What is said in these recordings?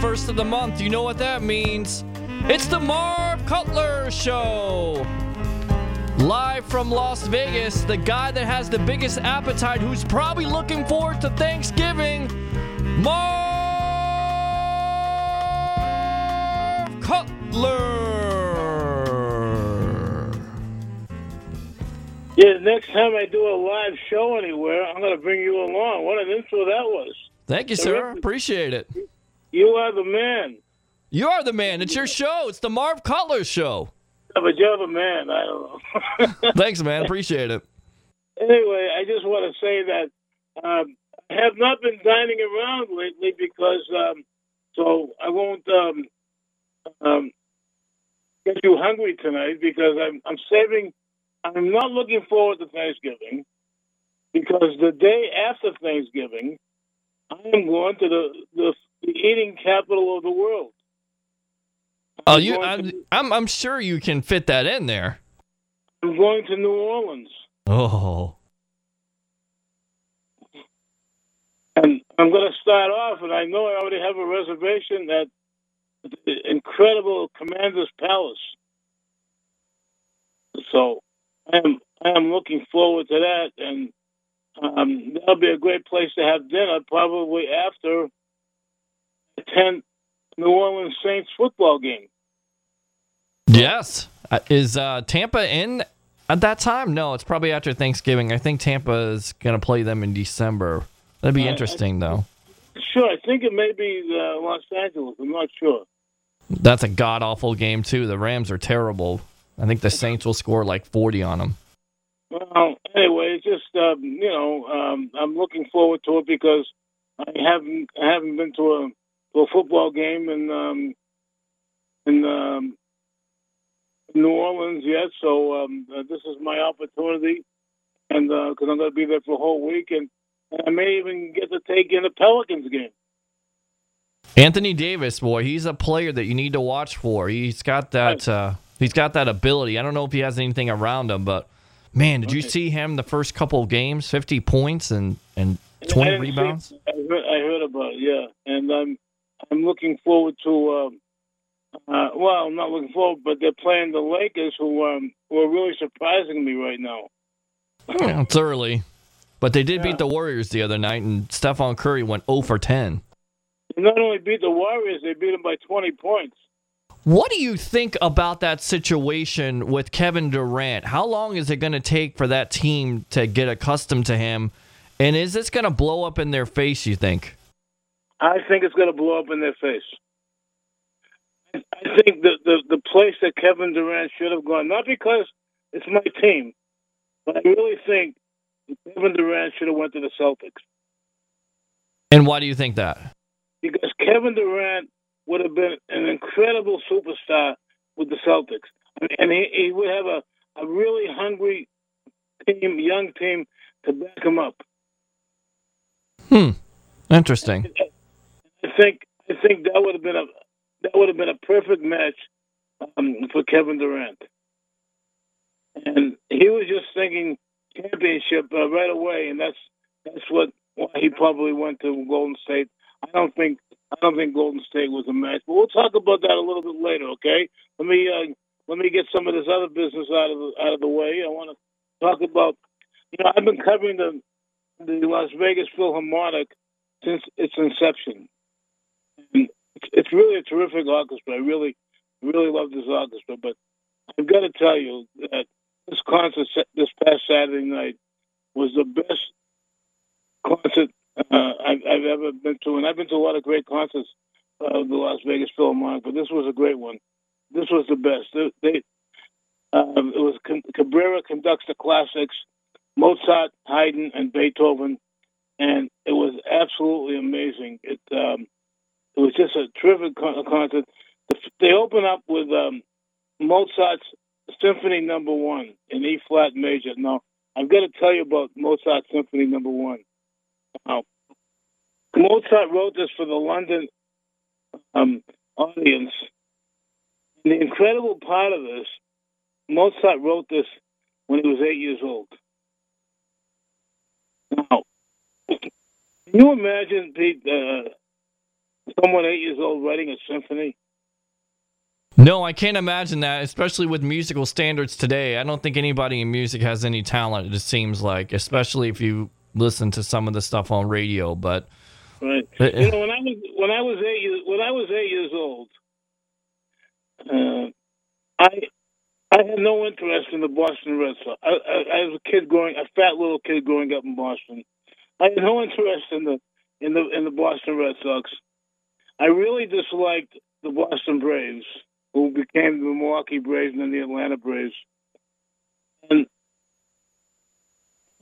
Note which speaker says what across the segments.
Speaker 1: first of the month. You know what that means. It's the Marv Cutler Show. Live from Las Vegas, the guy that has the biggest appetite, who's probably looking forward to Thanksgiving, Marv Cutler.
Speaker 2: Yeah, next time I do a live show anywhere, I'm going to bring you along. What an intro that was.
Speaker 1: Thank you, sir. Appreciate it.
Speaker 2: You are the man.
Speaker 1: You are the man. It's your show. It's the Marv Cutler Show.
Speaker 2: Yeah, but you're the man. I don't know.
Speaker 1: Thanks, man. Appreciate it.
Speaker 2: anyway, I just want to say that um, I have not been dining around lately because, um, so I won't um, um, get you hungry tonight because I'm, I'm saving. I'm not looking forward to Thanksgiving because the day after Thanksgiving, I am going to the, the, the eating capital of the world.
Speaker 1: Oh,
Speaker 2: I'm
Speaker 1: you? I'm,
Speaker 2: to-
Speaker 1: I'm I'm sure you can fit that in there.
Speaker 2: I'm going to New Orleans.
Speaker 1: Oh,
Speaker 2: And I'm going to start off, and I know I already have a reservation at the incredible Commander's Palace. So I am I am looking forward to that, and um, that'll be a great place to have dinner. Probably after attend New Orleans Saints football game.
Speaker 1: yes. Uh, Is uh, Tampa in at that time? No, it's probably after Thanksgiving. I think Tampa is gonna play them in December. That'd be
Speaker 2: Uh, I-
Speaker 1: interesting, though.
Speaker 2: Sure, I think it may be uh, Los Angeles. I'm not sure.
Speaker 1: That's a god awful game too. The Rams are terrible. I think the Saints will score like 40 on them.
Speaker 2: Well, anyway, it's just um, you know, um, I'm looking forward to it because I haven't I haven't been to a a football game in um, in um, New Orleans yet, so um, uh, this is my opportunity, and because I'm going to be there for a whole week, and, I may even get to take in a Pelicans game.
Speaker 1: Anthony Davis, boy, he's a player that you need to watch for. He's got that. Uh, he's got that ability. I don't know if he has anything around him, but man, did you see him the first couple of games? 50 points and and 20
Speaker 2: didn't see-
Speaker 1: rebounds.
Speaker 2: I heard, I heard about it, yeah, and I'm I'm looking forward to. Um, uh, well, I'm not looking forward, but they're playing the Lakers, who um, who are really surprising me right now.
Speaker 1: Yeah, it's early, but they did
Speaker 2: Yeah.
Speaker 1: beat the Warriors the other night, and Stephen Curry went 0 for 10.
Speaker 2: They not only beat the Warriors, they beat them by 20 points.
Speaker 1: What do you think about that situation with Kevin Durant? How long is it going to take for that team to get accustomed to him? And is this going to blow up in their face, you think?
Speaker 2: I think it's going to blow up in their face. I think the, the the place that Kevin Durant should have gone, not because it's my team, but I really think Kevin Durant should have went to the Celtics.
Speaker 1: And why do you think that?
Speaker 2: because Kevin Durant would have been an incredible superstar with the Celtics, and he, he would have a, a really hungry team, young team to back him up.
Speaker 1: Hmm. Interesting.
Speaker 2: I think I think that would have been a that would have been a perfect match um, for Kevin Durant, and he was just thinking championship uh, right away, and that's that's what why he probably went to Golden State. I don't think I don't think Golden State was a match, but we'll talk about that a little bit later. Okay, let me uh, let me get some of this other business out of the, out of the way. I want to talk about you know I've been covering the the Las Vegas Philharmonic since its inception. It's, it's really a terrific orchestra. I really, really love this orchestra. But I've got to tell you that this concert this past Saturday night was the best concert uh, I've, I've ever been to, and I've been to a lot of great concerts of the Las Vegas Philharmonic, but this was a great one. This was the best. They, they um, it was Cabrera conducts the classics, Mozart, Haydn, and Beethoven, and it was absolutely amazing. It um, it was just a terrific con- concert. The- They open up with um, Mozart's Symphony Number One in E flat major. Now, I've got to tell you about Mozart's Symphony Number One. Now, Mozart wrote this for the London um, audience. And the incredible part of this, Mozart wrote this when he was eight years old. Now, can you imagine, Pete, uh, someone eight years old writing a symphony?
Speaker 1: No, I can't imagine that, especially with musical standards today. I don't think anybody in music has any talent, it just seems like, especially if you listen to some of the stuff on radio. But
Speaker 2: right, you know, when I was when I was eight years when I was eight years old, uh, I I had no interest in the Boston Red Sox. I, I, I was a kid growing, a fat little kid growing up in Boston. I had no interest in the in the in the Boston Red Sox. I really disliked the Boston Braves, who became the Milwaukee Braves and then the Atlanta Braves. And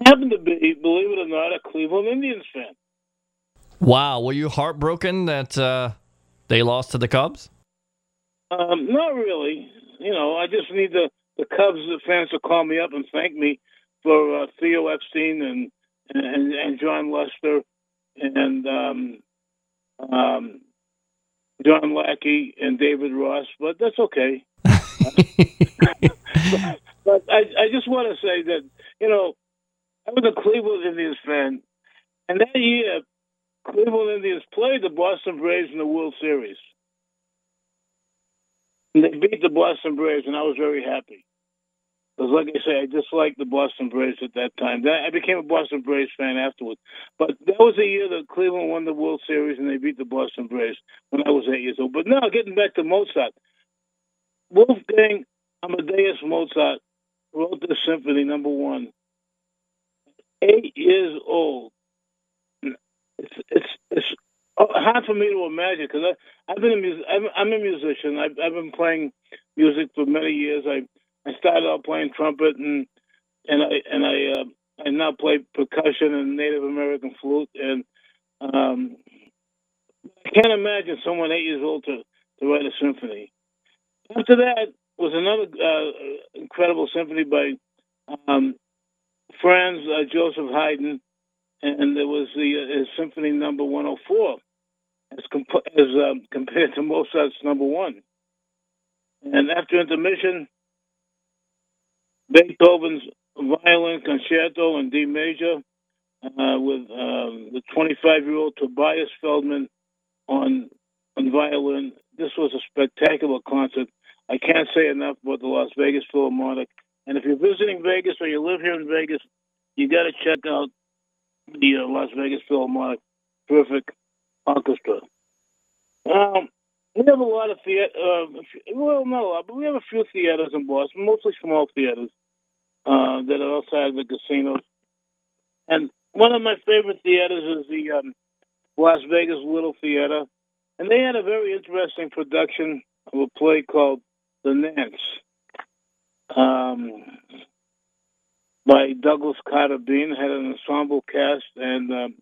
Speaker 2: I happened to be, believe it or not, a Cleveland Indians fan.
Speaker 1: Wow, were you heartbroken that uh, they lost to the Cubs?
Speaker 2: Um, not really. You know, I just need the the Cubs fans to call me up and thank me for uh, Theo Epstein and and, and Jon Lester and um, um, John Lackey and David Ross, but that's okay. but, but I, I just want to say that you know I was a Cleveland Indians fan, and that year Cleveland Indians played the Boston Braves in the World Series. And they beat the Boston Braves, and I was very happy. Because, like I say, I disliked the Boston Braves at that time. I became a Boston Braves fan afterwards. But that was the year that Cleveland won the World Series and they beat the Boston Braves when I was eight years old. But now, getting back to Mozart, Wolfgang Amadeus Mozart wrote this symphony, number one, eight years old. It's it's it's hard for me to imagine because I've been a mus- I'm, I'm a musician. I've, I've been playing music for many years. I I started out playing trumpet and and I and I uh, I now play percussion and Native American flute and um, I can't imagine someone eight years old to to write a symphony. After that was another uh, incredible symphony by um, Franz uh, Joseph Haydn, and there was the uh, symphony number 104 as, comp- as um, compared to Mozart's number one. And after intermission, Beethoven's violin concerto in D major uh, with um, the 25 year old Tobias Feldmann on, on violin. This was a spectacular concert. I can't say enough about the Las Vegas Philharmonic. And if you're visiting Vegas or you live here in Vegas, you got to check out the uh, Las Vegas Philharmonic. Terrific orchestra. Um, we have a lot of theater. Uh, well, not a lot, but we have a few theaters in Boston, mostly small theaters uh, that are outside the casinos. And one of my favorite theaters is the um, Las Vegas Little Theater, and they had a very interesting production of a play called The Nance um, by Douglas Carter Beane. Had an ensemble cast, and um,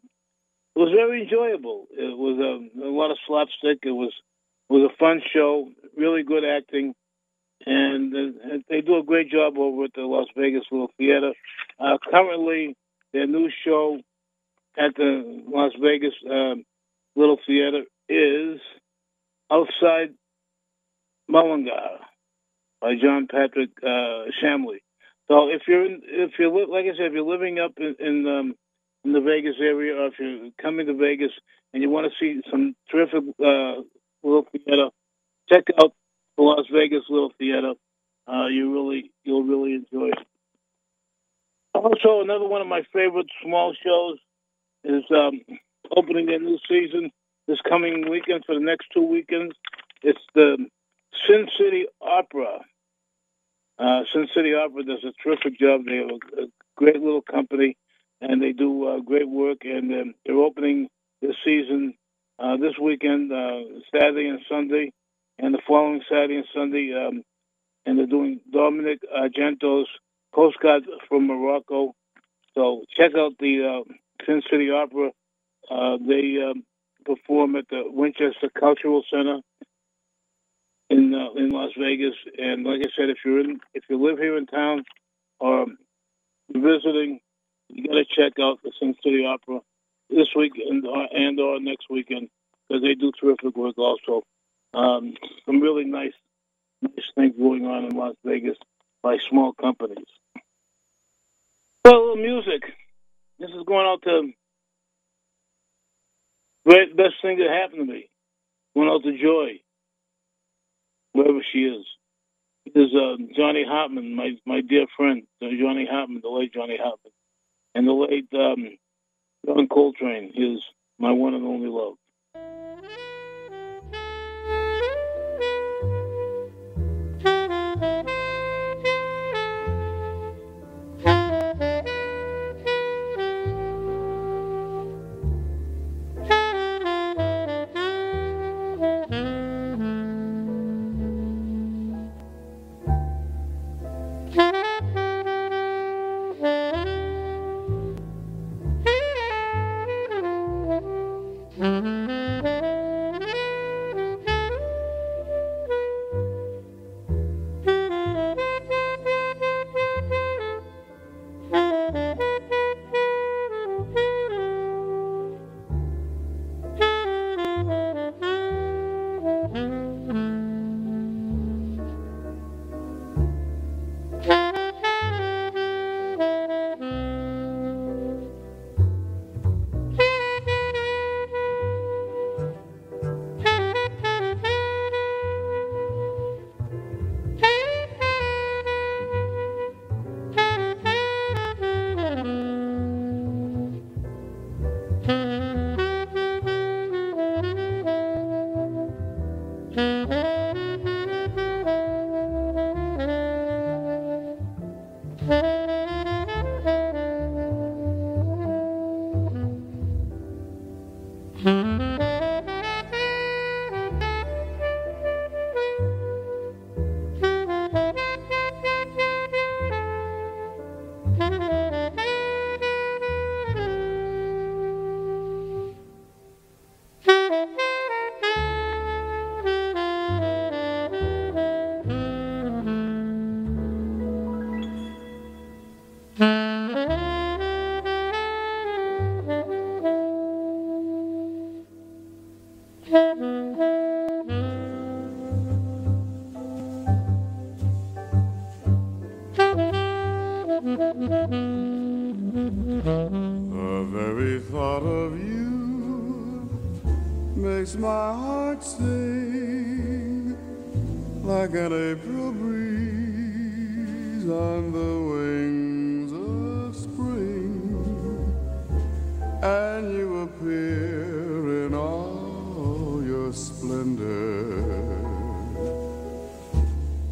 Speaker 2: it was very enjoyable. It was a, a lot of slapstick. It was it was a fun show, really good acting, and uh, they do a great job over at the Las Vegas Little Theater. Uh, currently, their new show at the Las Vegas uh, Little Theater is outside Mullingar by John Patrick uh, Shanley. So if you're in, if you're like I said, if you're living up in, in um, in the Vegas area, or if you're coming to Vegas and you want to see some terrific uh, little theater, check out the Las Vegas Little Theater. Uh, you really, you'll really enjoy it. Also, another one of my favorite small shows is um, opening their new season this coming weekend for the next two weekends. It's the Sin City Opera. Uh, Sin City Opera does a terrific job. They have a, a great little company and they do uh, great work. And um, they're opening this season uh, this weekend, uh, Saturday and Sunday, and the following Saturday and Sunday. Um, and they're doing Dominick Argento's postcard from Morocco. So check out the uh, Sin City Opera. Uh, they um, perform at the Winchester Cultural Center in uh, in Las Vegas. And like I said, if you're in, if you live here in town or visiting, you got to check out the Sin City Opera this week and uh, and or next weekend because they do terrific work. Also, um, some really nice nice things going on in Las Vegas by small companies. Well, music. This is going out to great best thing that happened to me. Going out to Joy, wherever she is. There's uh, Johnny Hartman, my my dear friend, uh, Johnny Hartman, the late Johnny Hartman, and the late um, John Coltrane he is my one and only love.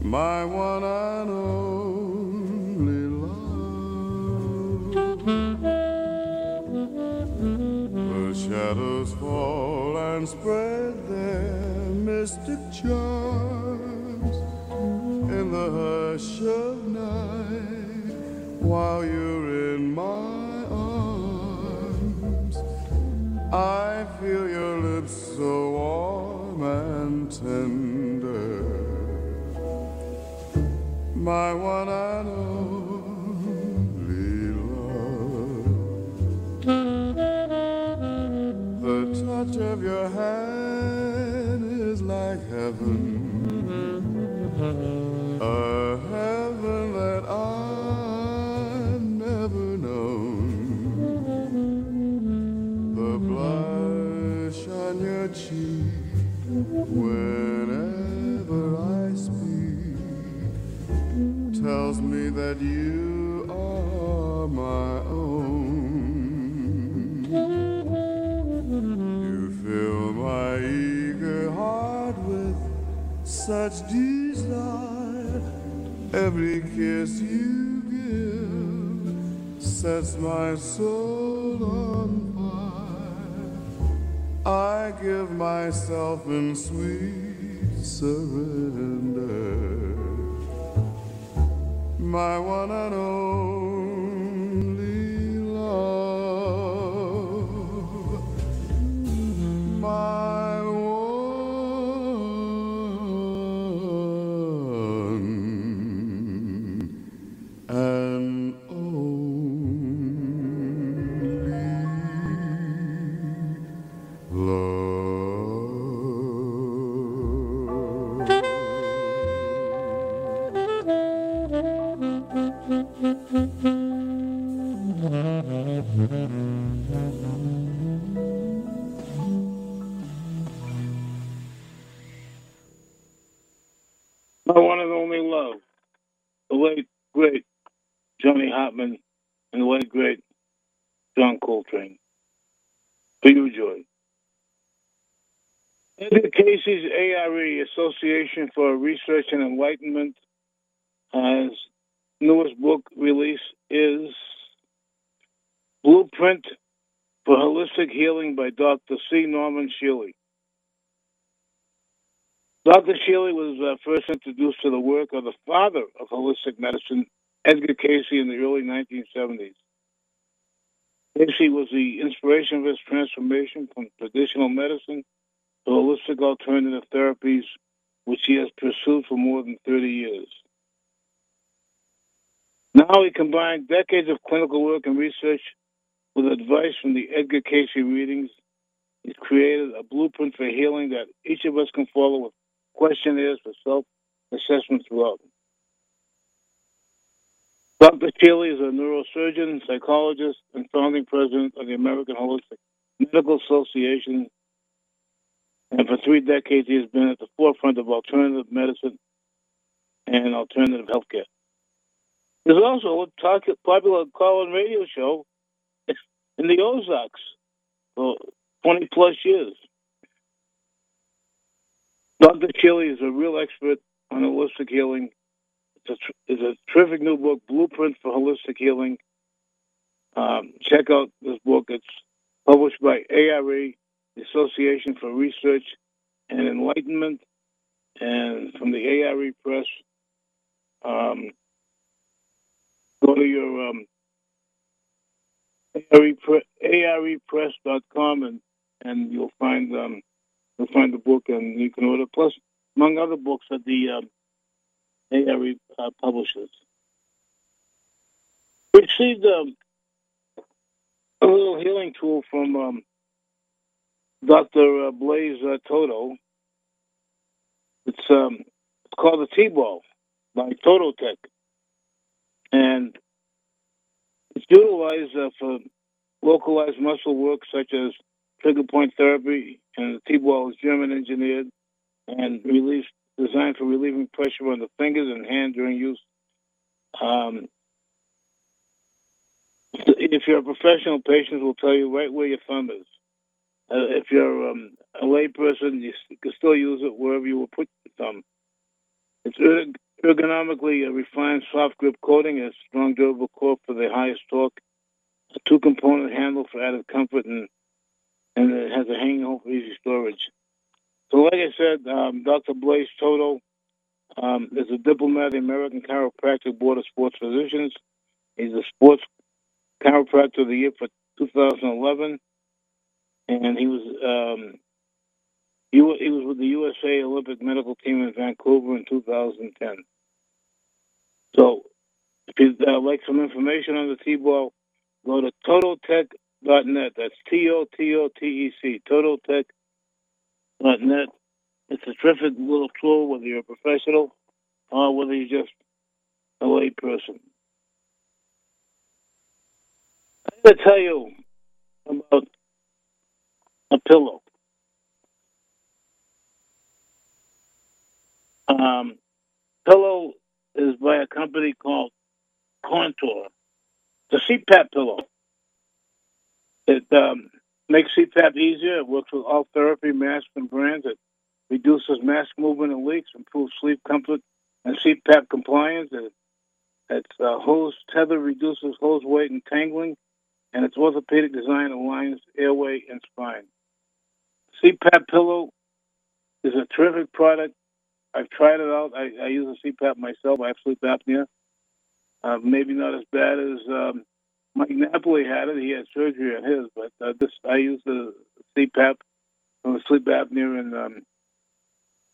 Speaker 3: My one and only love. The shadows fall and spread their mystic charms in the hush of night while you're in my arms. I feel your lips so warm tender, my one and only love. The touch of your hand whenever I speak tells me that you are my own. You fill my eager heart with such desire. Every kiss you give sets my soul on. I give myself in sweet surrender. My one and only love, my
Speaker 2: Association for Research and Enlightenment, his newest book release is Blueprint for Holistic Healing by Dr. C. Norman Shealy. Dr. Shealy was uh, first introduced to the work of the father of holistic medicine, Edgar Cayce, in the early 1970s. Cayce was the inspiration of his transformation from traditional medicine to holistic alternative therapies, which he has pursued for more than 30 years. Now he combined decades of clinical work and research with advice from the Edgar Cayce readings. He's created a blueprint for healing that each of us can follow with questionnaires for self-assessment throughout. Dr. Shealy is a neurosurgeon, psychologist, and founding president of the American Holistic Medical Association. And for three decades, he has been at the forefront of alternative medicine and alternative healthcare. There's also a popular call-in radio show in the Ozarks for 20 plus years. Dr. Shealy is a real expert on holistic healing. It's a, it's a terrific new book, Blueprint for Holistic Healing. Um, check out this book. It's published by ARE, Association for Research and Enlightenment, and from the ARE Press. Um, go to your um, arepress.com and and you'll find um, you'll find the book and you can order. Plus, among other books that the um, ARE uh, publishes. Received um, a little healing tool from um, Dr. Uh, Blaise uh, Toto. It's um, called the T-Ball by Toto Tech, and it's utilized uh, for localized muscle work such as trigger point therapy, and the T-ball is German engineered and released, designed for relieving pressure on the fingers and hand during use. Um, if you're a professional, patients will tell you right where your thumb is. Uh, if you're um, a layperson, you can still use it wherever you will put your thumb. It's ergonomically a refined soft grip coating and a strong durable core for the highest torque. A two-component handle for added comfort and and it has a hanging hole for easy storage. So, like I said, um, Dr. Blaise Toto um, is a diplomat of the American Chiropractic Board of Sports Physicians. He's a sports chiropractor of the year for 2011, and he was um, he, he was with the USA Olympic medical team in Vancouver in 2010. So, if you'd uh, like some information on the T-ball, go to tototech.net. That's T-O-T-O-T-E-C, tototech.net. It's a terrific little tool, whether you're a professional or whether you're just a lay person. Going to tell you about a pillow. Um, pillow is by a company called Contour. The CPAP pillow. It um, makes CPAP easier. It works with all therapy masks and brands. It reduces mask movement and leaks, improves sleep comfort and CPAP compliance. It, its uh, hose tether reduces hose weight and tangling, and its orthopedic design aligns airway and spine. CPAP pillow is a terrific product. I've tried it out. I, I use a CPAP myself. I have sleep apnea. Uh, maybe not as bad as um, Mike Napoli had it. He had surgery on his, but uh, this I use the CPAP from sleep apnea, and um,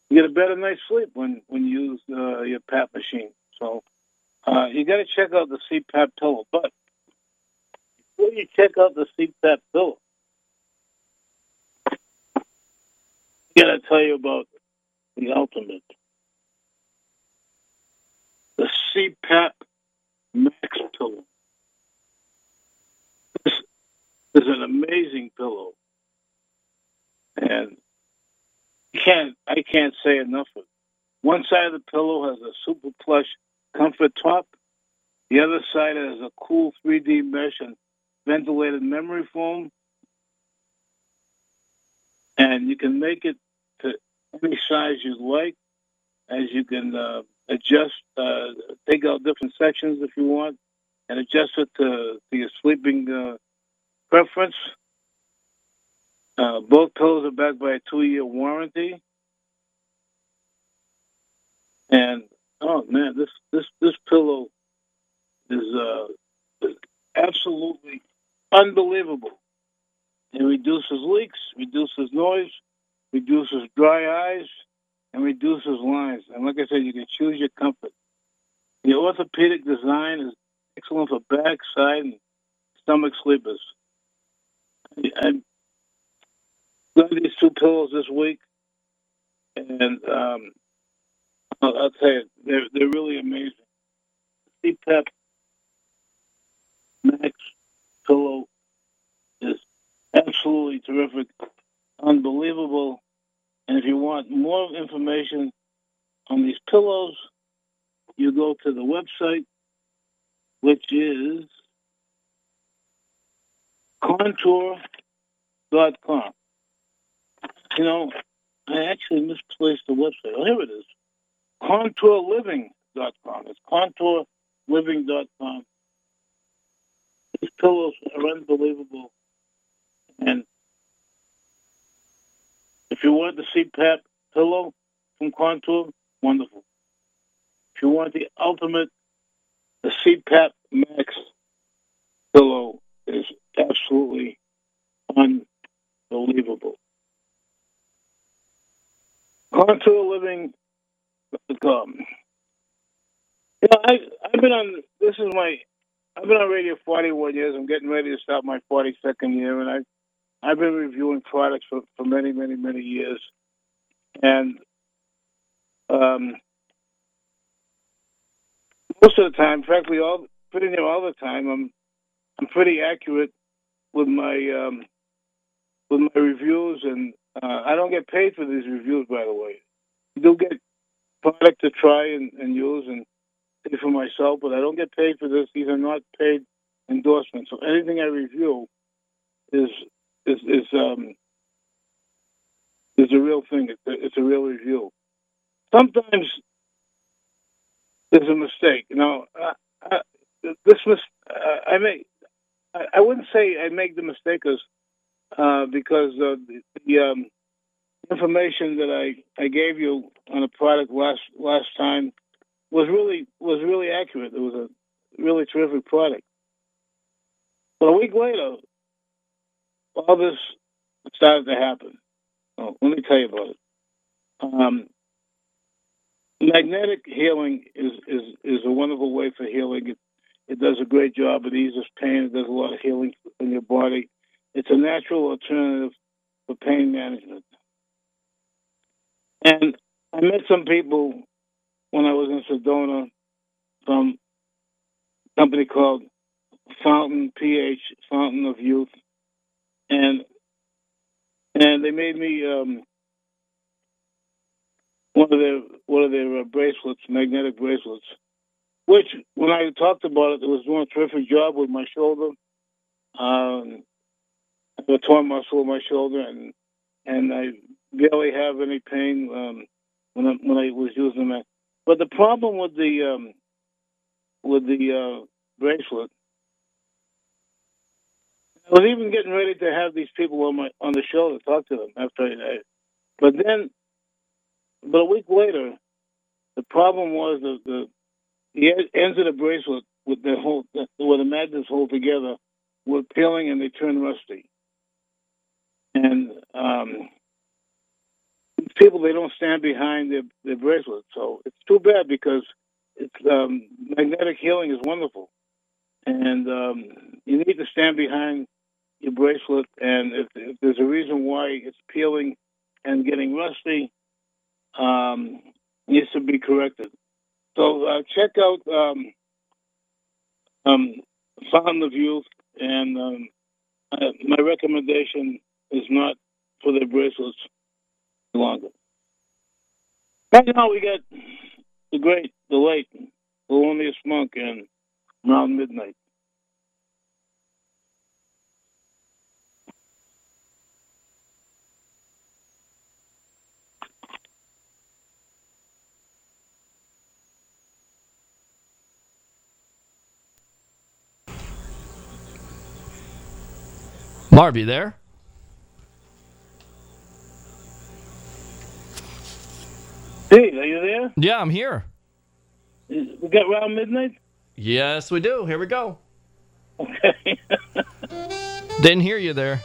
Speaker 2: you get a better night's sleep when when you use uh, your PAP machine. So uh, you got to check out the CPAP pillow. But before you check out the CPAP pillow, I got to tell you about the ultimate, the CPAP Max pillow. This is an amazing pillow, and can't I can't say enough of it. One side of the pillow has a super plush comfort top, The other side has a cool 3D mesh and ventilated memory foam. And you can make it to any size you like, as you can uh, adjust, uh, take out different sections if you want, and adjust it to, to your sleeping uh, preference. Uh, both pillows are backed by a two-year warranty. And oh man, this this this pillow is uh, is absolutely unbelievable. It reduces leaks, reduces noise, reduces dry eyes, and reduces lines. And like I said, you can choose your comfort. The orthopedic design is excellent for back, side, and stomach sleepers. I got these two pillows this week, and um, I'll, I'll tell you, they're they're really amazing. CPAP Max pillow absolutely terrific, unbelievable. And if you want more information on these pillows, you go to the website, which is contour.com. You know, I actually misplaced the website. Oh, here it is. Contourliving.com. It's contourliving.com. These pillows are unbelievable. And if you want the CPAP pillow from Contour, wonderful. If you want the ultimate, the CPAP Max pillow is absolutely unbelievable. ContourLiving.com. You know, I, I've been on, this is my, I've been on radio 41 years. I'm getting ready to start my 42nd year, and I, I've been reviewing products for, for many, many, many years. And um, most of the time, frankly, all pretty near all the time, I'm I'm pretty accurate with my um, with my reviews, and uh, I don't get paid for these reviews, by the way. I do get product to try and, and use and pay for myself, but I don't get paid for this. These are not paid endorsements. So anything I review is is is um is a real thing. It's a, real review. Sometimes there's a mistake. Uh, this uh, I make. I, wouldn't say I make the mistake as, uh, because the, the um, information that I, I gave you on the product last last time was really was really accurate. It was a really terrific product. But a week later, all this started to happen. Oh, let me tell you about it. Um, magnetic healing is, is, is a wonderful way for healing. It, it does a great job. It eases pain. It does a lot of healing in your body. It's a natural alternative for pain management. And I met some people when I was in Sedona from a company called Fountain PH, Fountain of Youth, and and they made me um, one of their one of their uh, bracelets, magnetic bracelets. Which, when I talked about it, it was doing a terrific job with my shoulder. Um, I torn muscle in my shoulder, and and I barely have any pain um, when I, when I was using them. But the problem with the um, with the uh, bracelet, I was even getting ready to have these people on my on the show to talk to them after I, but then, but a week later, the problem was the the, the ends of the bracelet with the whole where the magnets hold together were peeling and they turned rusty, and um, people they don't stand behind their, their bracelet. So it's too bad because it's um, magnetic healing is wonderful, and um, you need to stand behind your bracelet. And if, if there's a reason why it's peeling and getting rusty, um, needs to be corrected. So uh, check out um, um, Fountain of Youth, and um, my recommendation is not for their bracelets longer. Right now we got the great, the late Thelonious Monk, and around midnight.
Speaker 1: Marv, you there?
Speaker 2: Dave, are you there?
Speaker 1: Yeah, I'm here.
Speaker 2: We got around midnight?
Speaker 1: Yes, we do. Here we go.
Speaker 2: Okay.
Speaker 1: Didn't hear you there.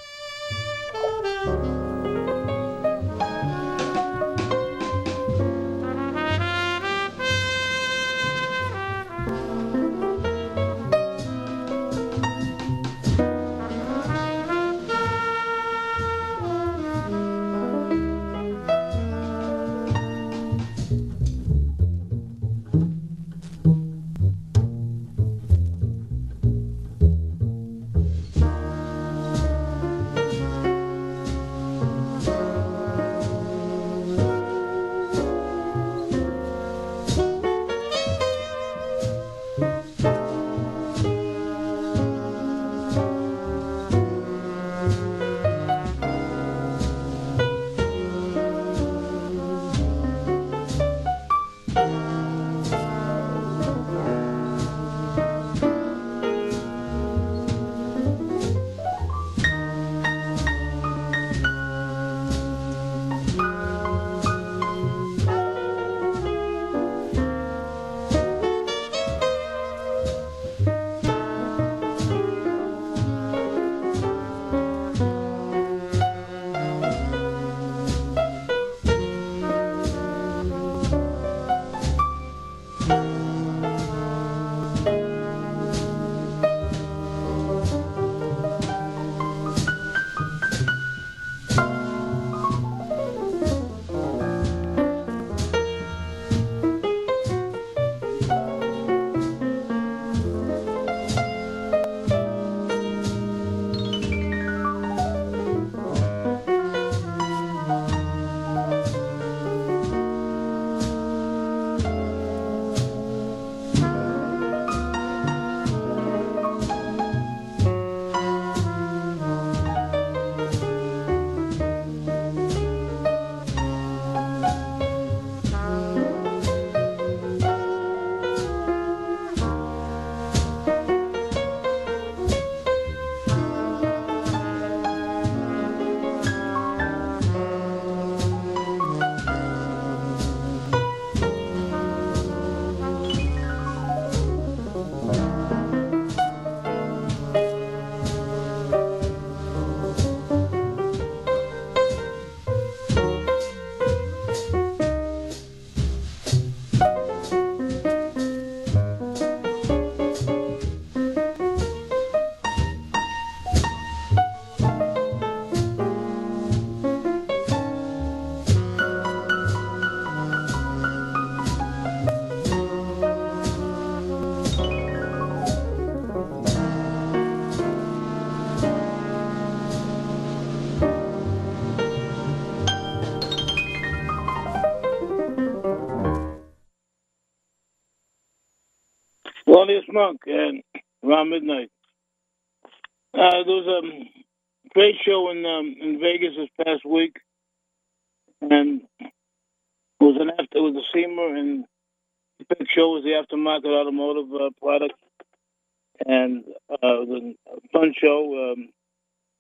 Speaker 2: Show. Um,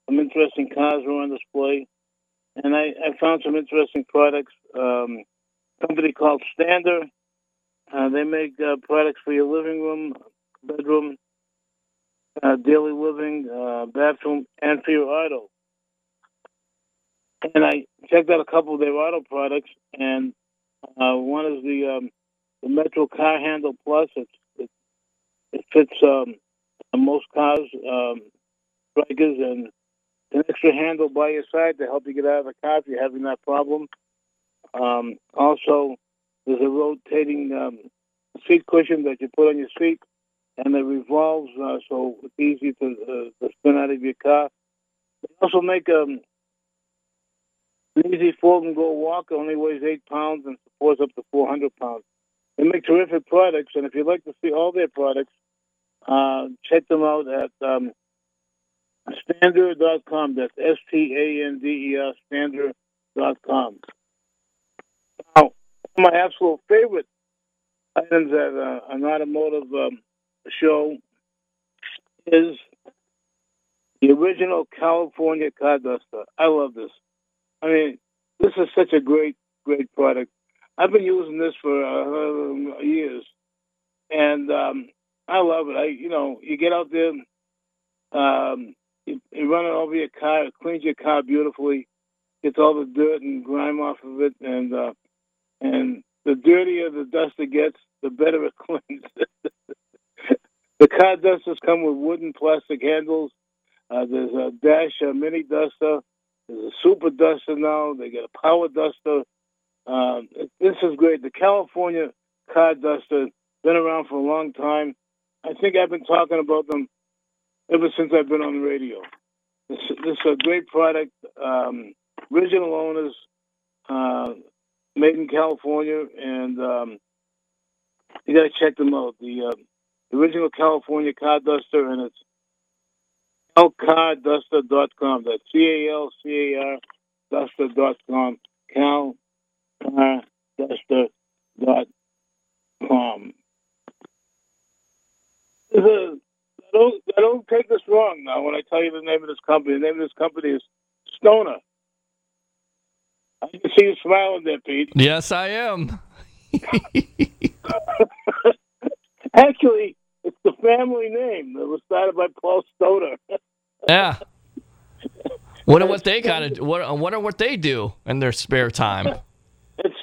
Speaker 2: some interesting cars were on display, and I, I found some interesting products. Um, company called Stander. Uh, they make uh, products for your living room, bedroom, uh, daily living, uh, bathroom, and for your auto. And I checked out a couple of their auto products, and uh, one is the um, the Metro Car Handle Plus. It's, it, it fits um, most cars, um, strikers, and an extra handle by your side to help you get out of the car if you're having that problem. Um, also, there's a rotating um, seat cushion that you put on your seat, and it revolves uh, so it's easy to, uh, to spin out of your car. They also make um, an easy fold and go walk. It only weighs eight pounds and supports up to 400 pounds. They make terrific products, and if you'd like to see all their products, uh, check them out at um, standard.com. That's S T A N D E R standard.com. Now, my absolute favorite items at uh, an automotive um, show is the original California car duster. I love this. I mean, this is such a great, great product. I've been using this for uh, years, and um, I love it. I, you know, you get out there, um, you, you run it over your car, it cleans your car beautifully, gets all the dirt and grime off of it, and uh, and the dirtier the duster gets, the better it cleans. the car dusters come with wooden plastic handles. Uh, there's a dash, a mini duster. There's a super duster now. They got a power duster. Um, this is great. The California car duster been around for a long time. I think I've been talking about them ever since I've been on the radio. This, this is a great product. Um, original owners, uh, made in California, and um, you got to check them out. The uh, original California car duster, and it's calcarduster.com. That's C A L C A R duster.com. Calcarduster.com. Don't, don't take this wrong now when I tell you the name of this company. The name of this company is Stoner. I can see you smiling there, Pete.
Speaker 1: Yes, I am.
Speaker 2: Actually, it's the family name. that was started by Paul Stoner.
Speaker 1: yeah. Wonder what they kind of what wonder what they do in their spare time.
Speaker 2: It's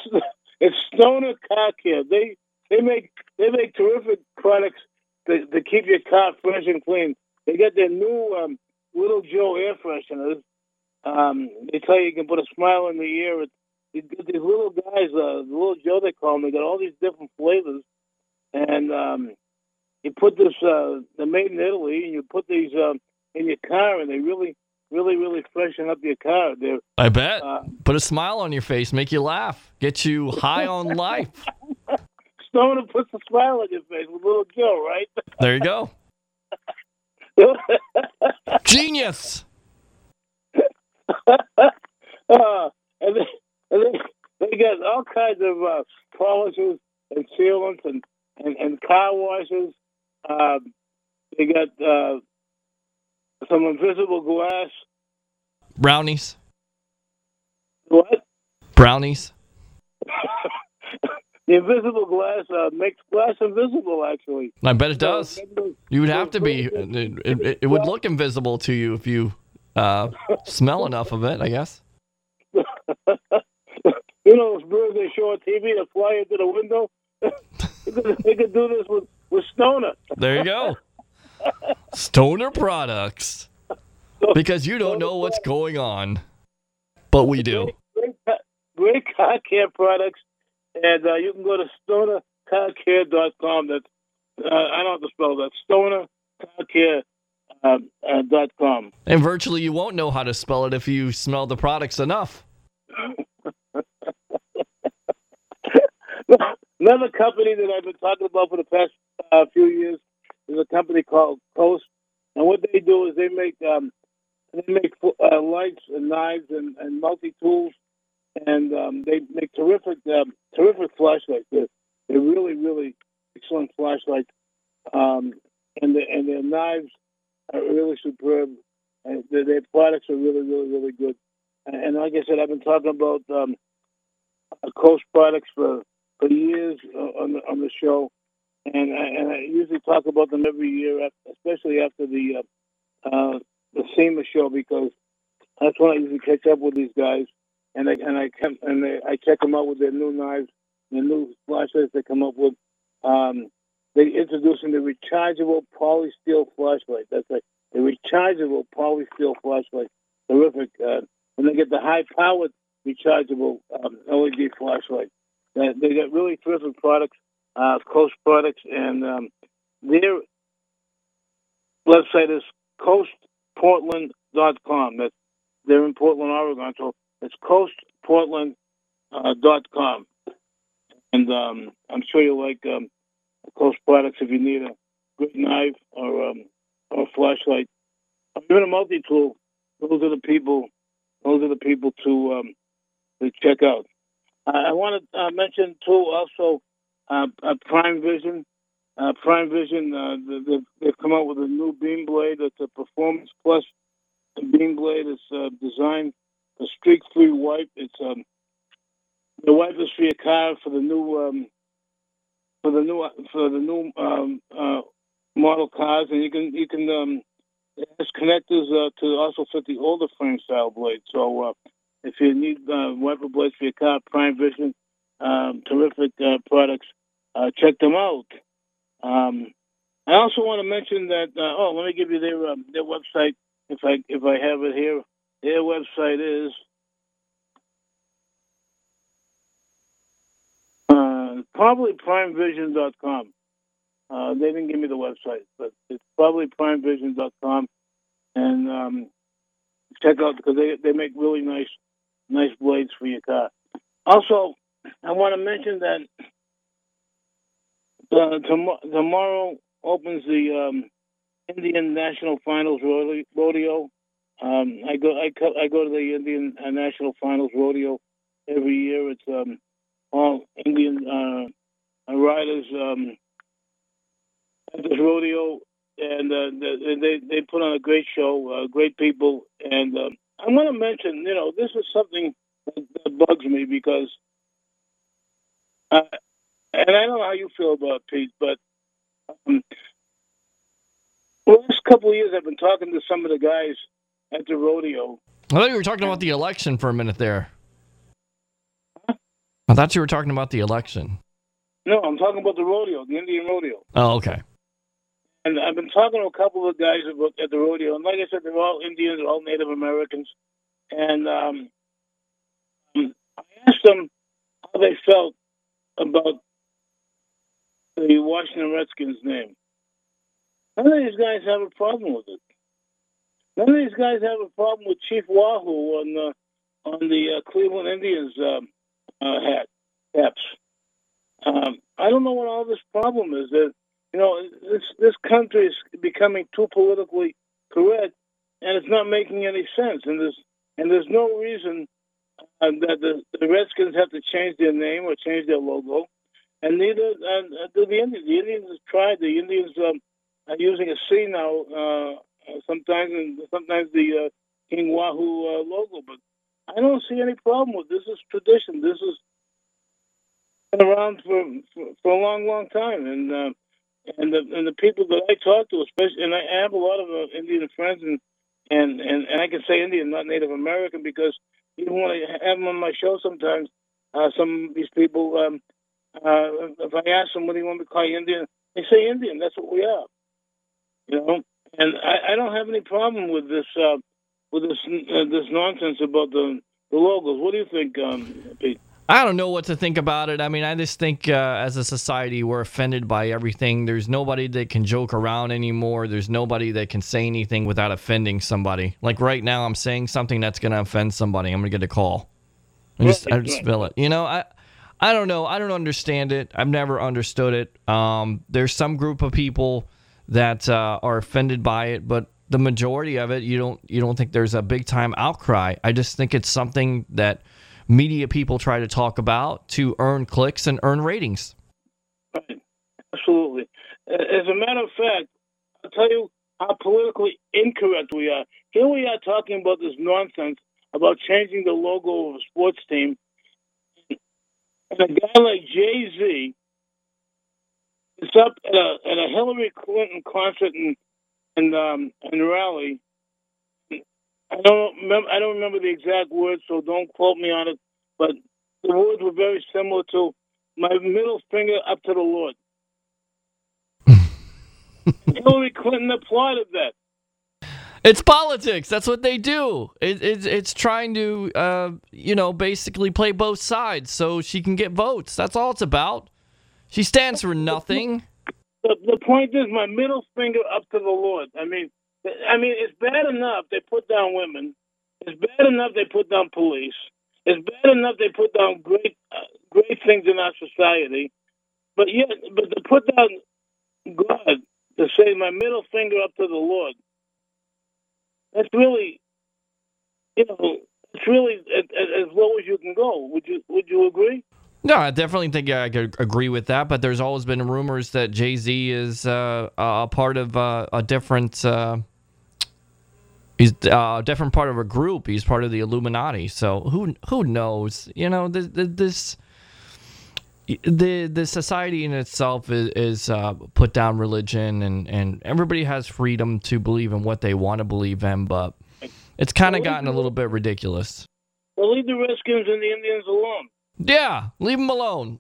Speaker 2: it's Stoner Car Care. They they make they make terrific products to, to keep your car fresh and clean. They got their new um, Little Joe air fresheners. Um, they tell you you can put a smile in the ear. These little guys, uh, the Little Joe they call them, they got all these different flavors. And um, you put this, uh, they're made in Italy, and you put these um, in your car, and they really, really, really freshen up your car. They're,
Speaker 1: I bet. Uh, put a smile on your face, make you laugh, get you high on life.
Speaker 2: Stoner puts a smile on your face with Little Joe, right?
Speaker 1: There you go. Genius.
Speaker 2: uh, and, they, and they, they got all kinds of uh, polishes and sealants and, and, and car washes. Um, they got uh, some invisible glass.
Speaker 1: Brownies.
Speaker 2: What?
Speaker 1: Brownies.
Speaker 2: the invisible glass uh, makes glass invisible. Actually,
Speaker 1: I bet it does. You would have to be. It, it, it would look invisible to you if you uh, smell enough of it. I guess.
Speaker 2: you know those birds they show on TV that fly into the window. they could do this with with Stoner.
Speaker 1: There you go. Stoner products. Because you don't know what's going on, but we do.
Speaker 2: Great, great, great car care products and uh, you can go to stonercarcare.com. That's uh, I don't have to spell that. Stonercarcare. Uh, uh, dot com.
Speaker 1: And virtually you won't know how to spell it if you smell the products enough.
Speaker 2: Another company that I've been talking about for the past uh, few years is a company called Coast, and what they do is they make um, they make uh, lights and knives and, and multi tools and um, they make terrific, um, terrific flashlights. They're, they're really, really excellent flashlights, um, and the, and their knives are really superb. And their, their products are really, really, really good. And, and like I said, I've been talking about um, Coast products for for years on the, on the show, and I, and I usually talk about them every year, especially after the uh, uh, the SEMA show because that's when I usually catch up with these guys and I and I come and they, I check them out with their new knives, their new flashlights they come up with. Um, they introducing the rechargeable polysteel flashlight. That's like the rechargeable polysteel flashlight. Terrific. Uh, and they get the high-powered rechargeable um, LED flashlight. Uh, they got really terrific products, uh, Coast products, and um, their website is coastportland.com. That's they're in Portland, Oregon. So it's coastportland.com. Uh, and um, I'm sure you'll like um, Coast products if you need a great knife or um, or a flashlight, or even a multi tool, those are the people. Those are the people to um, to check out. I, I want to uh, mention too also uh, uh, Prime Vision. Uh, Prime Vision, uh, they've, they've come out with a new beam blade. It's a Performance Plus beam blade. It's uh, designed for streak-free wipe. It's um, the wipe is for your car for the new um, for the new for the new um, uh, model cars, and you can you can um, has connectors uh, to also fit the older frame style blade. So uh, if you need uh, wiper blades for your car, Prime Vision, um, terrific uh, products. Uh, check them out. Um, I also want to mention that. Uh, oh, let me give you their um, their website if I if I have it here. Their website is uh, probably PrimeVision.com. Uh, they didn't give me the website, but it's probably PrimeVision.com, and um, check out because they they make really nice nice blades for your car. Also, I want to mention that uh, tom- tomorrow opens the um, Indian National Finals Rode- Rodeo. Um, I go I, co- I go to the Indian uh, National Finals Rodeo every year. It's um, all Indian uh, riders um, at this rodeo, and uh, they they put on a great show, uh, great people, and uh, I want to mention, you know, this is something that, bugs me because, uh, and I don't know how you feel about it, Pete, but um, the last couple of years I've been talking to some of the guys at the rodeo.
Speaker 1: I thought you were talking about the election for a minute there. I thought you were talking about the election.
Speaker 2: No, I'm talking about the rodeo, the Indian rodeo.
Speaker 1: Oh, okay.
Speaker 2: And I've been talking to a couple of guys about, at the rodeo, and like I said, they're all Indians, they're all Native Americans. And um, I asked them how they felt about the Washington Redskins name. None of these guys have a problem with it. None of these guys have a problem with Chief Wahoo on the on the uh, Cleveland Indians um, uh, hat caps. Um, I don't know what all this problem is. That you know, this this country is becoming too politically correct, and it's not making any sense. And there's and there's no reason uh, that the, the Redskins have to change their name or change their logo, and neither uh, do the Indians. The Indians have tried. The Indians um, are using a C now. Uh, sometimes and sometimes the uh, King Wahoo uh, logo, but I don't see any problem with this. Is tradition. This is been around for, for for a long, long time, and uh, and the and the people that I talk to, especially, and I have a lot of uh, Indian friends, and, and and and I can say Indian, not Native American, because even when I have them on my show, sometimes uh, some of these people, um, uh, if I ask them, what do you want to call you Indian? They say Indian. That's what we are. You know, and I, I don't have any problem with this uh, with this uh, this nonsense about the the logos. What do you think, um, Pete?
Speaker 1: I don't know what to think about it. I mean, I just think uh, as a society, we're offended by everything. There's nobody that can joke around anymore. There's nobody that can say anything without offending somebody. Like right now, I'm saying something that's going to offend somebody. I'm going to get a call. I just, I just feel it. You know, I. I don't know. I don't understand it. I've never understood it. Um, there's some group of people that uh, are offended by it, but the majority of it, you don't you don't think there's a big time outcry. I just think it's something that media people try to talk about to earn clicks and earn ratings.
Speaker 2: Right. Absolutely. As a matter of fact, I'll tell you how politically incorrect we are. Here we are talking about this nonsense about changing the logo of a sports team. And a guy like Jay Z is up at a, at a Hillary Clinton concert in in, um, in Raleigh I don't remember. I don't remember the exact words, so don't quote me on it. But the words were very similar to my middle finger up to the Lord. Hillary Clinton applauded that.
Speaker 1: It's politics. That's what they do. It, it, it's trying to, uh, you know, basically play both sides so she can get votes. That's all it's about. She stands for nothing.
Speaker 2: The, the point is, my middle finger up to the Lord. I mean, I mean, it's bad enough they put down women. It's bad enough they put down police. It's bad enough they put down great, uh, great things in our society. But yet, but to put down God, to say my middle finger up to the Lord. That's really, you know, it's really as, as low as you can go. Would you Would you agree?
Speaker 1: No, I definitely think I could agree with that. But there's always been rumors that Jay Z is uh, a part of uh, a different. Uh, he's uh, a different part of a group. He's part of the Illuminati. So who who knows? You know, this, this the the society in itself is, is uh, put down religion, and and everybody has freedom to believe in what they want to believe in, but it's kind of gotten a little bit ridiculous.
Speaker 2: Well, leave the Redskins and the Indians alone.
Speaker 1: Yeah, leave them alone.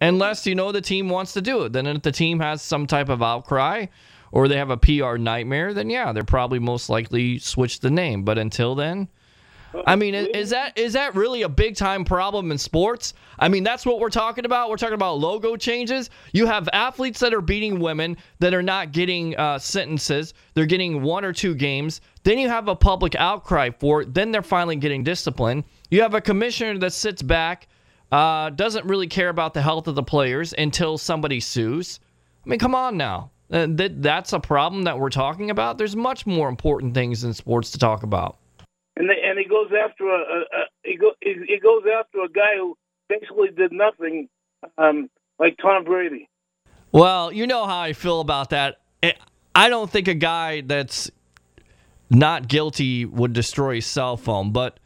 Speaker 1: Unless you know the team wants to do it. Then if the team has some type of outcry or they have a PR nightmare, then yeah, they're probably most likely switch the name. But until then, I mean, is that is that really a big time problem in sports? I mean, that's what we're talking about. We're talking about logo changes. You have athletes that are beating women that are not getting uh, sentences. They're getting one or two games. Then you have a public outcry for it. Then they're finally getting disciplined. You have a commissioner that sits back, uh, doesn't really care about the health of the players until somebody sues. I mean, come on now. Uh, that that's a problem that we're talking about. There's much more important things in sports to talk about
Speaker 2: and they, and he goes after a, a, a he go he, he, goes after a guy who basically did nothing, um, like Tom Brady.
Speaker 1: Well, you know how I feel about that. I don't think a guy that's not guilty would destroy his cell phone, but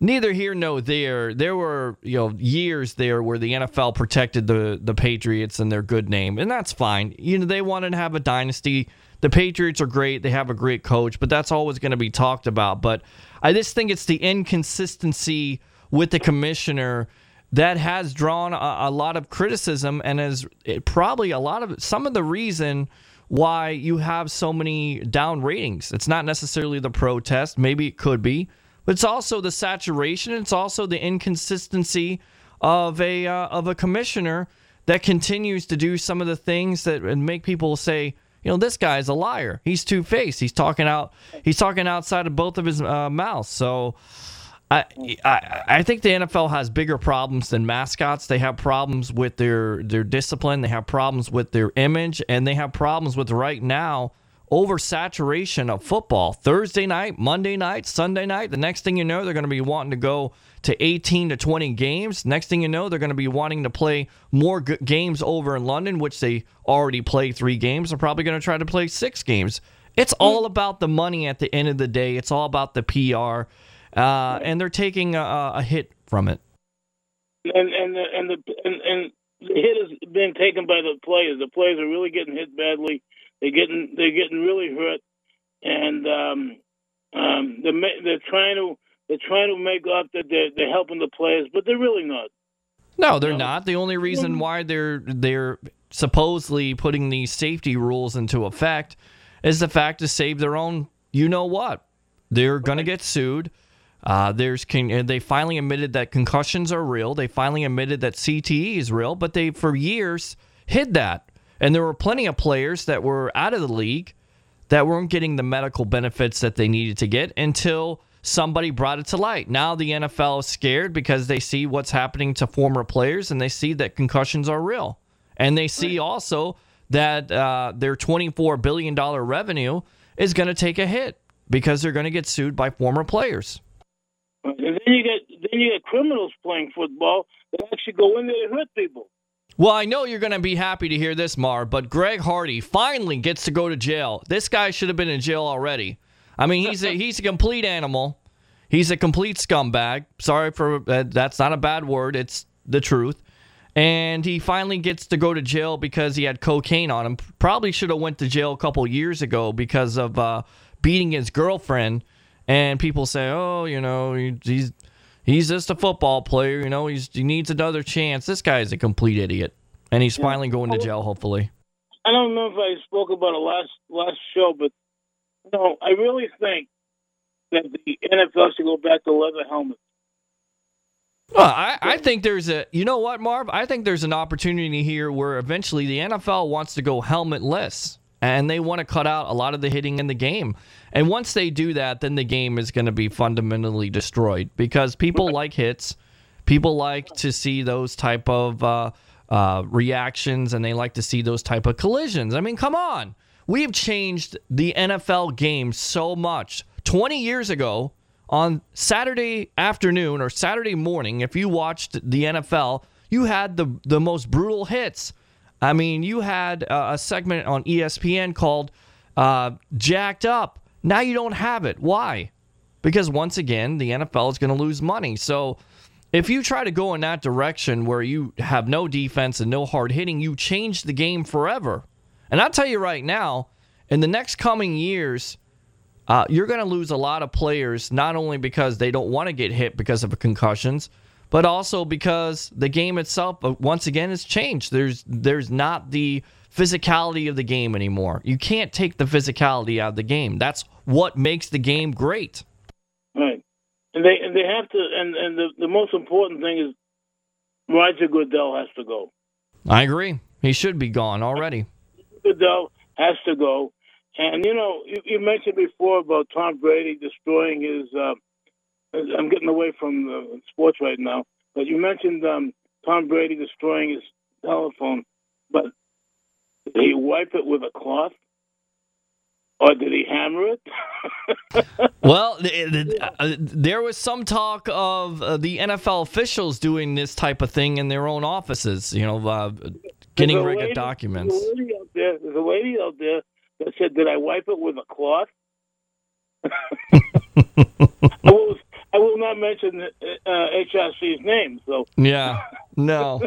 Speaker 1: neither here nor there. There were you know years there where the NFL protected the the Patriots and their good name, and that's fine. You know they wanted to have a dynasty. The Patriots are great; they have a great coach, but that's always going to be talked about. But I just think it's the inconsistency with the commissioner that has drawn a, a lot of criticism and is eh, probably a lot of some of the reason why you have so many down ratings. It's not necessarily the protest, maybe it could be, but it's also the saturation. It's also the inconsistency of a uh, of a commissioner that continues to do some of the things that make people say, you know, this guy's a liar. He's two faced. He's talking out. He's talking outside of both of his uh, mouths. So. I, I, I think the NFL has bigger problems than mascots. They have problems with their their discipline. They have problems with their image, and they have problems with right now oversaturation of football. Thursday night, Monday night, Sunday night. The next thing you know, they're going to be wanting to go to 18 to 20 games. Next thing you know, they're going to be wanting to play more g- games over in London, which they already play three games. They're probably going to try to play six games. It's all about the money at the end of the day. It's all about the PR, uh, and they're taking a, a, hit from it.
Speaker 2: And and the, and the and, and the hit is being taken by the players. The players are really getting hit badly. They're getting they're getting really hurt, and um, um, they're they're trying to they're trying to make up that they're, they're helping the players, but they're really not.
Speaker 1: No, they're not. The only reason why they're they're supposedly putting these safety rules into effect is the fact to save their own. You know what? They're going to get sued. Uh, there's they finally admitted that concussions are real. They finally admitted that CTE is real, but they for years hid that. And there were plenty of players that were out of the league that weren't getting the medical benefits that they needed to get until somebody brought it to light. Now the NFL is scared because they see what's happening to former players and they see that concussions are real. And they see also that uh, their $24 billion revenue is going to take a hit because they're going to get sued by former players.
Speaker 2: And then you get then you get criminals playing football that actually go in there and hurt people.
Speaker 1: Well, I know you're going to be happy to hear this, Mar, but Greg Hardy finally gets to go to jail. This guy should have been in jail already. I mean, he's a he's a complete animal. He's a complete scumbag. Sorry for uh, that's not a bad word. It's the truth. And he finally gets to go to jail because he had cocaine on him. Probably should have went to jail a couple years ago because of uh, beating his girlfriend. And people say, "Oh, you know, he's he's just a football player. You know, he's he needs another chance." This guy is a complete idiot, and he's finally going to jail. Hopefully.
Speaker 2: I don't know if I spoke about it last last show, but no, I really think that the NFL should go back to leather helmets.
Speaker 1: Well, I, I think there's a, you know what, Marv? I think there's an opportunity here where eventually the NFL wants to go helmetless and they want to cut out a lot of the hitting in the game. And once they do that, then the game is going to be fundamentally destroyed because people like hits, people like to see those type of uh, uh, reactions, and they like to see those type of collisions. I mean, come on. we have changed the NFL game so much. 20 years ago, on Saturday afternoon or Saturday morning, if you watched the NFL, you had the, the most brutal hits. I mean, you had a, segment on ESPN called uh, Jacked Up. Now you don't have it. Why? Because once again, the NFL is going to lose money. So if you try to go in that direction where you have no defense and no hard hitting, you change the game forever. And I'll tell you right now, in the next coming years, uh, you're going to lose a lot of players, not only because they don't want to get hit because of concussions, but also because the game itself, uh, once again, has changed. There's there's not the physicality of the game anymore. You can't take the physicality out of the game. That's what makes the game great.
Speaker 2: Right, and they and they have to, and and the, the most important thing is Roger Goodell has to go.
Speaker 1: I agree. He should be gone already.
Speaker 2: Goodell has to go. And you know, you, you mentioned before about Tom Brady destroying his. Uh, I'm getting away from the sports right now, but you mentioned um, Tom Brady destroying his telephone. But did he wipe it with a cloth? Or did he hammer it?
Speaker 1: well, uh, there was some talk of uh, the NFL officials doing this type of thing in their own offices. You know, uh, getting rid of documents.
Speaker 2: There's a, lady out there, there's a lady out there that said, "Did I wipe it with a cloth?" I, will, I will not mention uh, HRC's name. So
Speaker 1: yeah, no,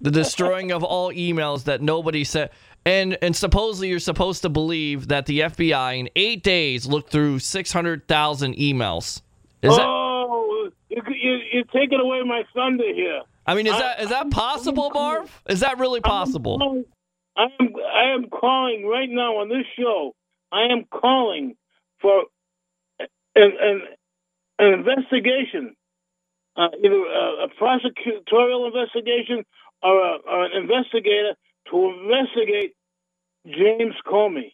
Speaker 1: the destroying of all emails that nobody said. And and supposedly you're supposed to believe that the FBI in eight days looked through six hundred thousand emails.
Speaker 2: Is oh, that, you, you're taking away my thunder here.
Speaker 1: I mean, is I, that is that possible, Marv? Is that really possible?
Speaker 2: I am I am calling right now on this show. I am calling for an an, an investigation, uh, either a, a, prosecutorial investigation or, a, or, an investigator to investigate James Comey.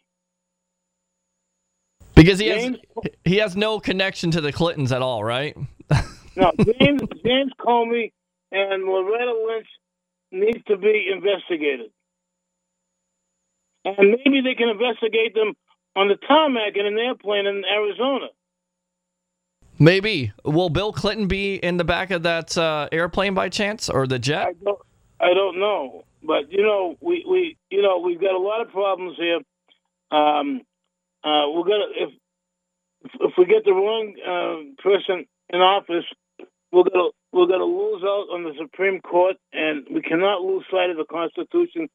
Speaker 1: Because he James, has he has no connection to the Clintons at all, right?
Speaker 2: no, James James Comey and Loretta Lynch needs to be investigated and maybe they can investigate them on the tarmac in an airplane in Arizona.
Speaker 1: Maybe. Will Bill Clinton be in the back of that uh, airplane by chance, or the jet?
Speaker 2: I don't, I don't know, but you know, we, we you know we've got a lot of problems here. Um, uh, we're gonna if if we get the wrong uh, person in office, we're gonna we're gonna lose out on the Supreme Court, and we cannot lose sight of the Constitution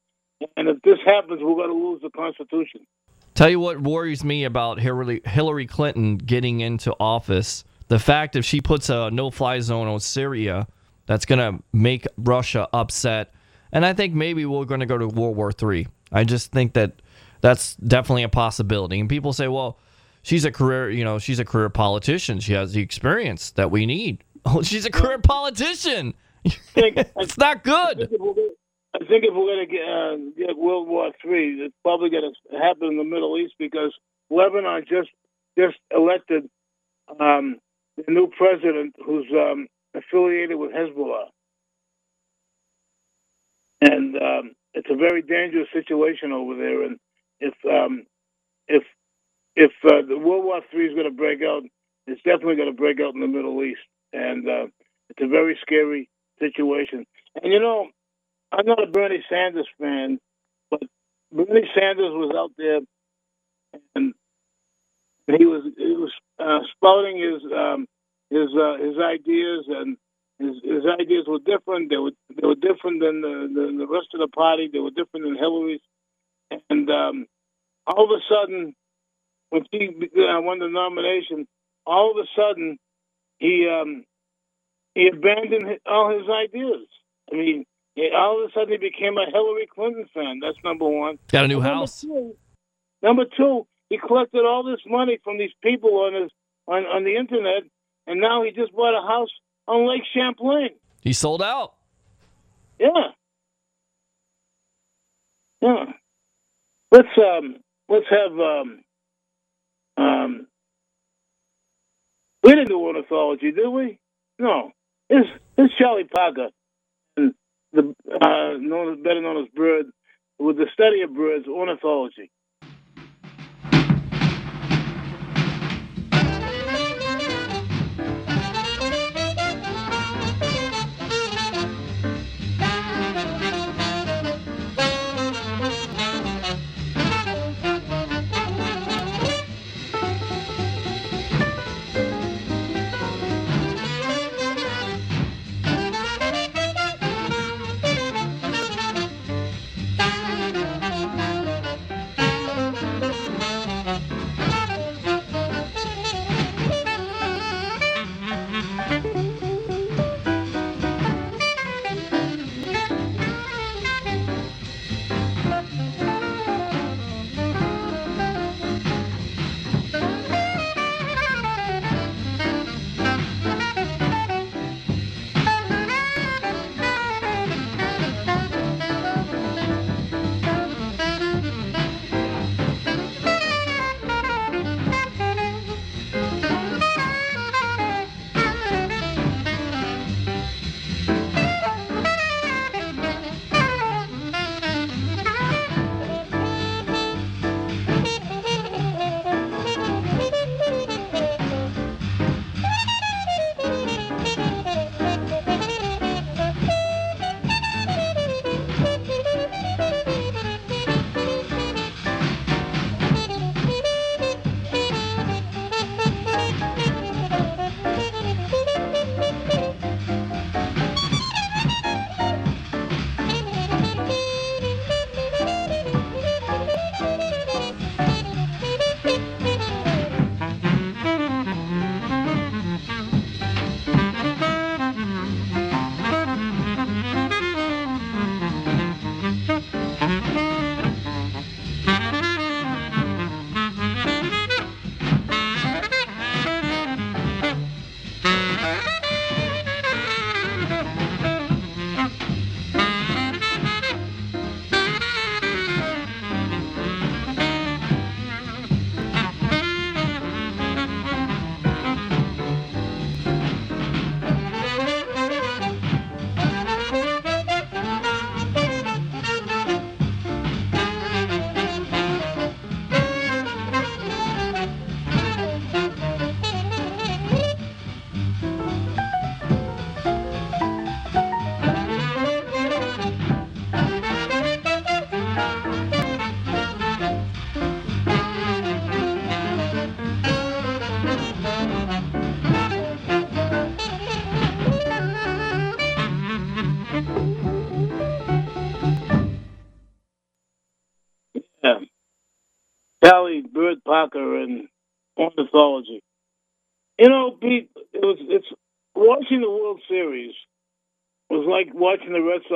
Speaker 2: and if this happens, we're going to lose the Constitution.
Speaker 1: Tell you what worries me about Hillary, Hillary Clinton getting into office. The fact if she puts a no-fly zone on Syria, that's going to make Russia upset. And I think maybe we're going to go to World War III. I just think that that's definitely a possibility. And people say, well, she's a career, you know, she's a career politician. She has the experience that we need. Oh, she's a career politician. it's not good.
Speaker 2: I think if we're going to get, uh, get World War Three, it's probably going to happen in the Middle East because Lebanon just just elected um, the new president who's um, affiliated with Hezbollah, and um, it's a very dangerous situation over there. And if um, if if uh, the World War Three is going to break out, it's definitely going to break out in the Middle East, and uh, it's a very scary situation. And you know, I'm not a Bernie Sanders fan, but Bernie Sanders was out there and he was he was uh, spouting his um, his uh, his ideas and his, his ideas were different. They were they were different than the, the, the rest of the party. They were different than Hillary's. And um, all of a sudden, when she uh, won the nomination, all of a sudden he um, he abandoned all his ideas. I mean, all of a sudden he became a Hillary Clinton fan. That's number one.
Speaker 1: Got a new and house.
Speaker 2: Number two, number two, he collected all this money from these people on his on, on the internet, and now he just bought a house on Lake Champlain.
Speaker 1: He sold out.
Speaker 2: Yeah. Yeah. Let's um let's have um um we didn't do ornithology, did we? No. It's it's Charlie Parker the uh, known, better known as bird, with the study of birds, ornithology.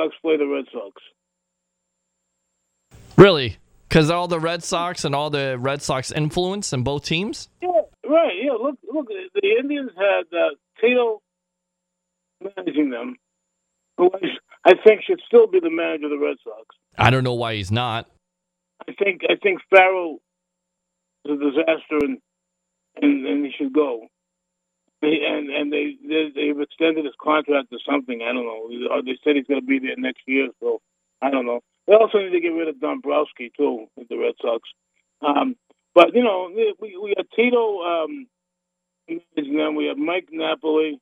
Speaker 2: Sox play the Red Sox.
Speaker 1: Really? Because all the Red Sox and all the Red Sox influence in both teams?
Speaker 2: Yeah, right. Yeah, look, look. The Indians had uh, Tito managing them, who I think should still be the manager of the Red Sox.
Speaker 1: I don't know why he's not.
Speaker 2: I think I think Farrell is a disaster, and and, and he should go. And and they, they they've extended his contract or something. I don't know. They said he's going to be there next year, so I don't know. They also need to get rid of Dombrowski too with the Red Sox. Um, but you know, we we have Tito. Um, then we have Mike Napoli.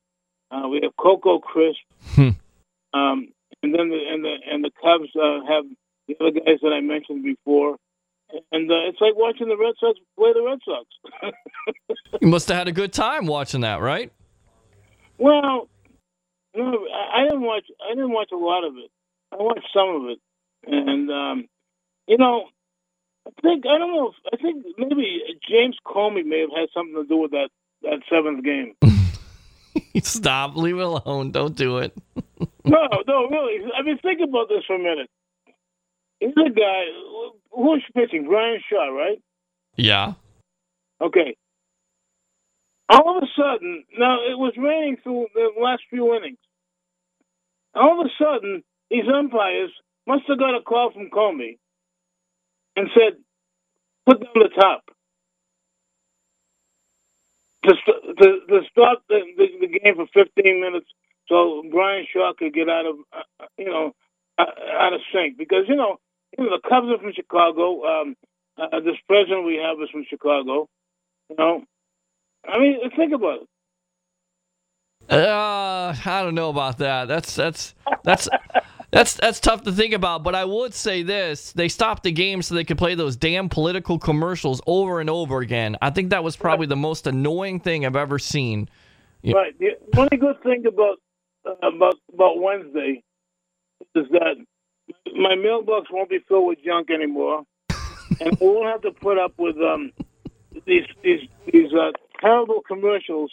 Speaker 2: Uh, we have Coco Crisp.
Speaker 1: Hmm.
Speaker 2: Um, and then the and the and the Cubs uh, have the other guys that I mentioned before. And uh, it's like watching the Red Sox play the Red Sox.
Speaker 1: you must have had a good time watching that, right?
Speaker 2: Well, no, I didn't watch. I didn't watch a lot of it. I watched some of it, and um, you know, I think I don't know. If, I think maybe James Comey may have had something to do with that that seventh game.
Speaker 1: Stop. Leave it alone. Don't do it.
Speaker 2: no, no, really. I mean, think about this for a minute. He's a guy who's pitching, Bryan Shaw, right?
Speaker 1: Yeah.
Speaker 2: Okay. All of a sudden, now it was raining through the last few innings. All of a sudden, these umpires must have got a call from Comey and said, "Put down the top." To, to, to stop the, the, the game for 15 minutes so Bryan Shaw could get out of, uh, you know, uh, out of sync. Because, you know, you know, the Cubs are from Chicago. Um, uh, this president we have is from Chicago. You know, I mean, think about it.
Speaker 1: Uh, I don't know about that. That's that's that's that's that's tough to think about. But I would say this: they stopped the game so they could play those damn political commercials over and over again. I think that was probably the most annoying thing I've ever seen.
Speaker 2: Right. The only good thing about uh, about about Wednesday is that my mailbox won't be filled with junk anymore, and we won't have to put up with um, these these these uh, terrible commercials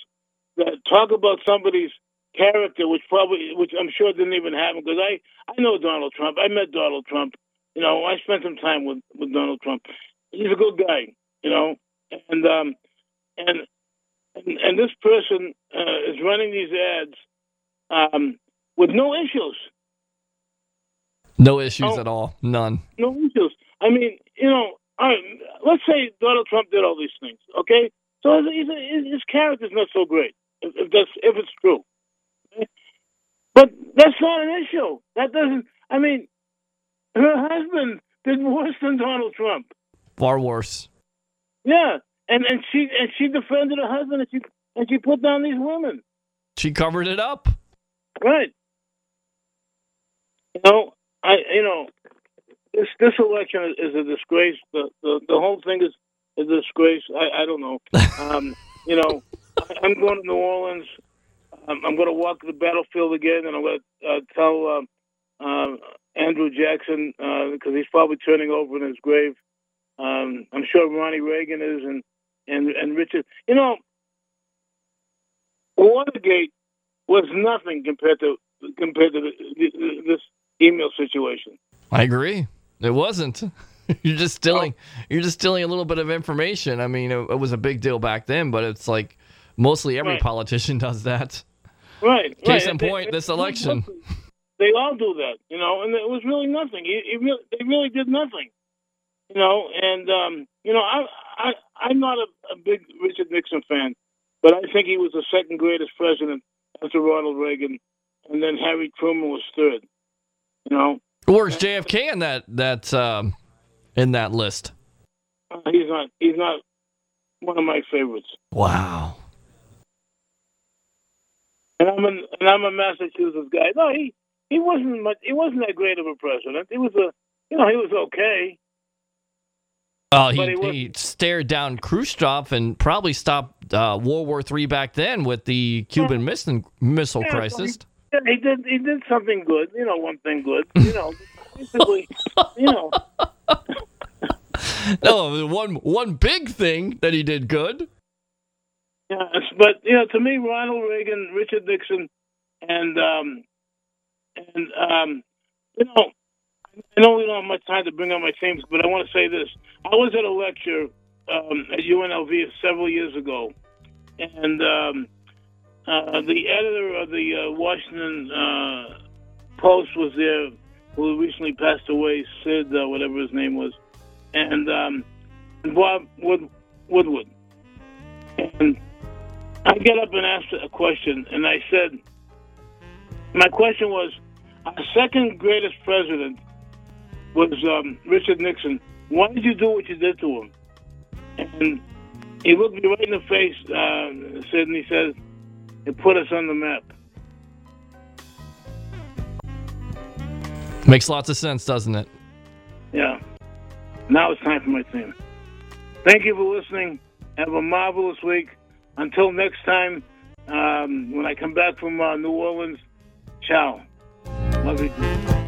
Speaker 2: that talk about somebody's character, which probably which I'm sure didn't even happen because I I know Donald Trump. I met Donald Trump. You know, I spent some time with with Donald Trump. He's a good guy. You know, and um, and and, and this person uh, is running these ads um, with no issues.
Speaker 1: No issues oh, at all. None.
Speaker 2: No issues. I mean, you know, right, let's say Donald Trump did all these things, okay? So his, his, his character's not so great, if, if that's if it's true. But that's not an issue. That doesn't. I mean, her husband did worse than Donald Trump.
Speaker 1: Far worse.
Speaker 2: Yeah, and and she and she defended her husband, and she and she put down these women.
Speaker 1: She covered it up.
Speaker 2: Right. You know, I you know, this this election is a disgrace. The the, the whole thing is a disgrace. I, I don't know. Um, you know, I'm going to New Orleans. I'm, I'm going to walk the battlefield again, and I'm going to uh, tell uh, uh, Andrew Jackson because he's probably turning over in his grave. Um, I'm sure Ronnie Reagan is, and and and Richard. You know, Watergate was nothing compared to compared to the, the, this email situation.
Speaker 1: I agree. It wasn't. you're just stealing. Oh. You're just stealing a little bit of information. I mean, it, it, was a big deal back then, but it's like mostly every right. politician does that.
Speaker 2: Right.
Speaker 1: Case
Speaker 2: right.
Speaker 1: in point, this election.
Speaker 2: They all do that, you know, and it was really nothing. It, it really, they really did nothing, you know. And um, you know, I, I, I'm not a, a big Richard Nixon fan, but I think he was the second greatest president after Ronald Reagan, and then Harry Truman was third. You know,
Speaker 1: where's JFK in that that um, in that list?
Speaker 2: Uh, he's not. He's not one of my favorites.
Speaker 1: Wow.
Speaker 2: And I'm an, and I'm a Massachusetts guy. No, he he wasn't much. He wasn't that great of a president. He was a you know he was okay.
Speaker 1: Oh, he, he, he, stared down Khrushchev and probably stopped uh, World War III back then with the Cuban yeah. missile, missile
Speaker 2: yeah,
Speaker 1: crisis.
Speaker 2: He, he, did. He did something good. You know, one thing good. You know, basically, you know.
Speaker 1: no, one one big thing that he did good.
Speaker 2: Yes, but you know, to me, Ronald Reagan, Richard Nixon, and um, and um, you know, I know we don't have much time to bring up my themes, but I want to say this: I was at a lecture um, at UNLV several years ago, and um, uh, the editor of the uh, Washington uh, Post was there, who recently passed away, Sid, uh, whatever his name was, and um, Bob Wood- Woodward, and I get up and asked a question, and I said, my question was, our second greatest president was um, Richard Nixon. Why did you do what you did to him? And he looked me right in the face, uh, said, and he says, it put us on the map.
Speaker 1: Makes lots of sense, doesn't it?
Speaker 2: Yeah. Now it's time for my team. Thank you for listening. Have a marvelous week. Until next time, um, when I come back from uh, New Orleans, ciao. Love you.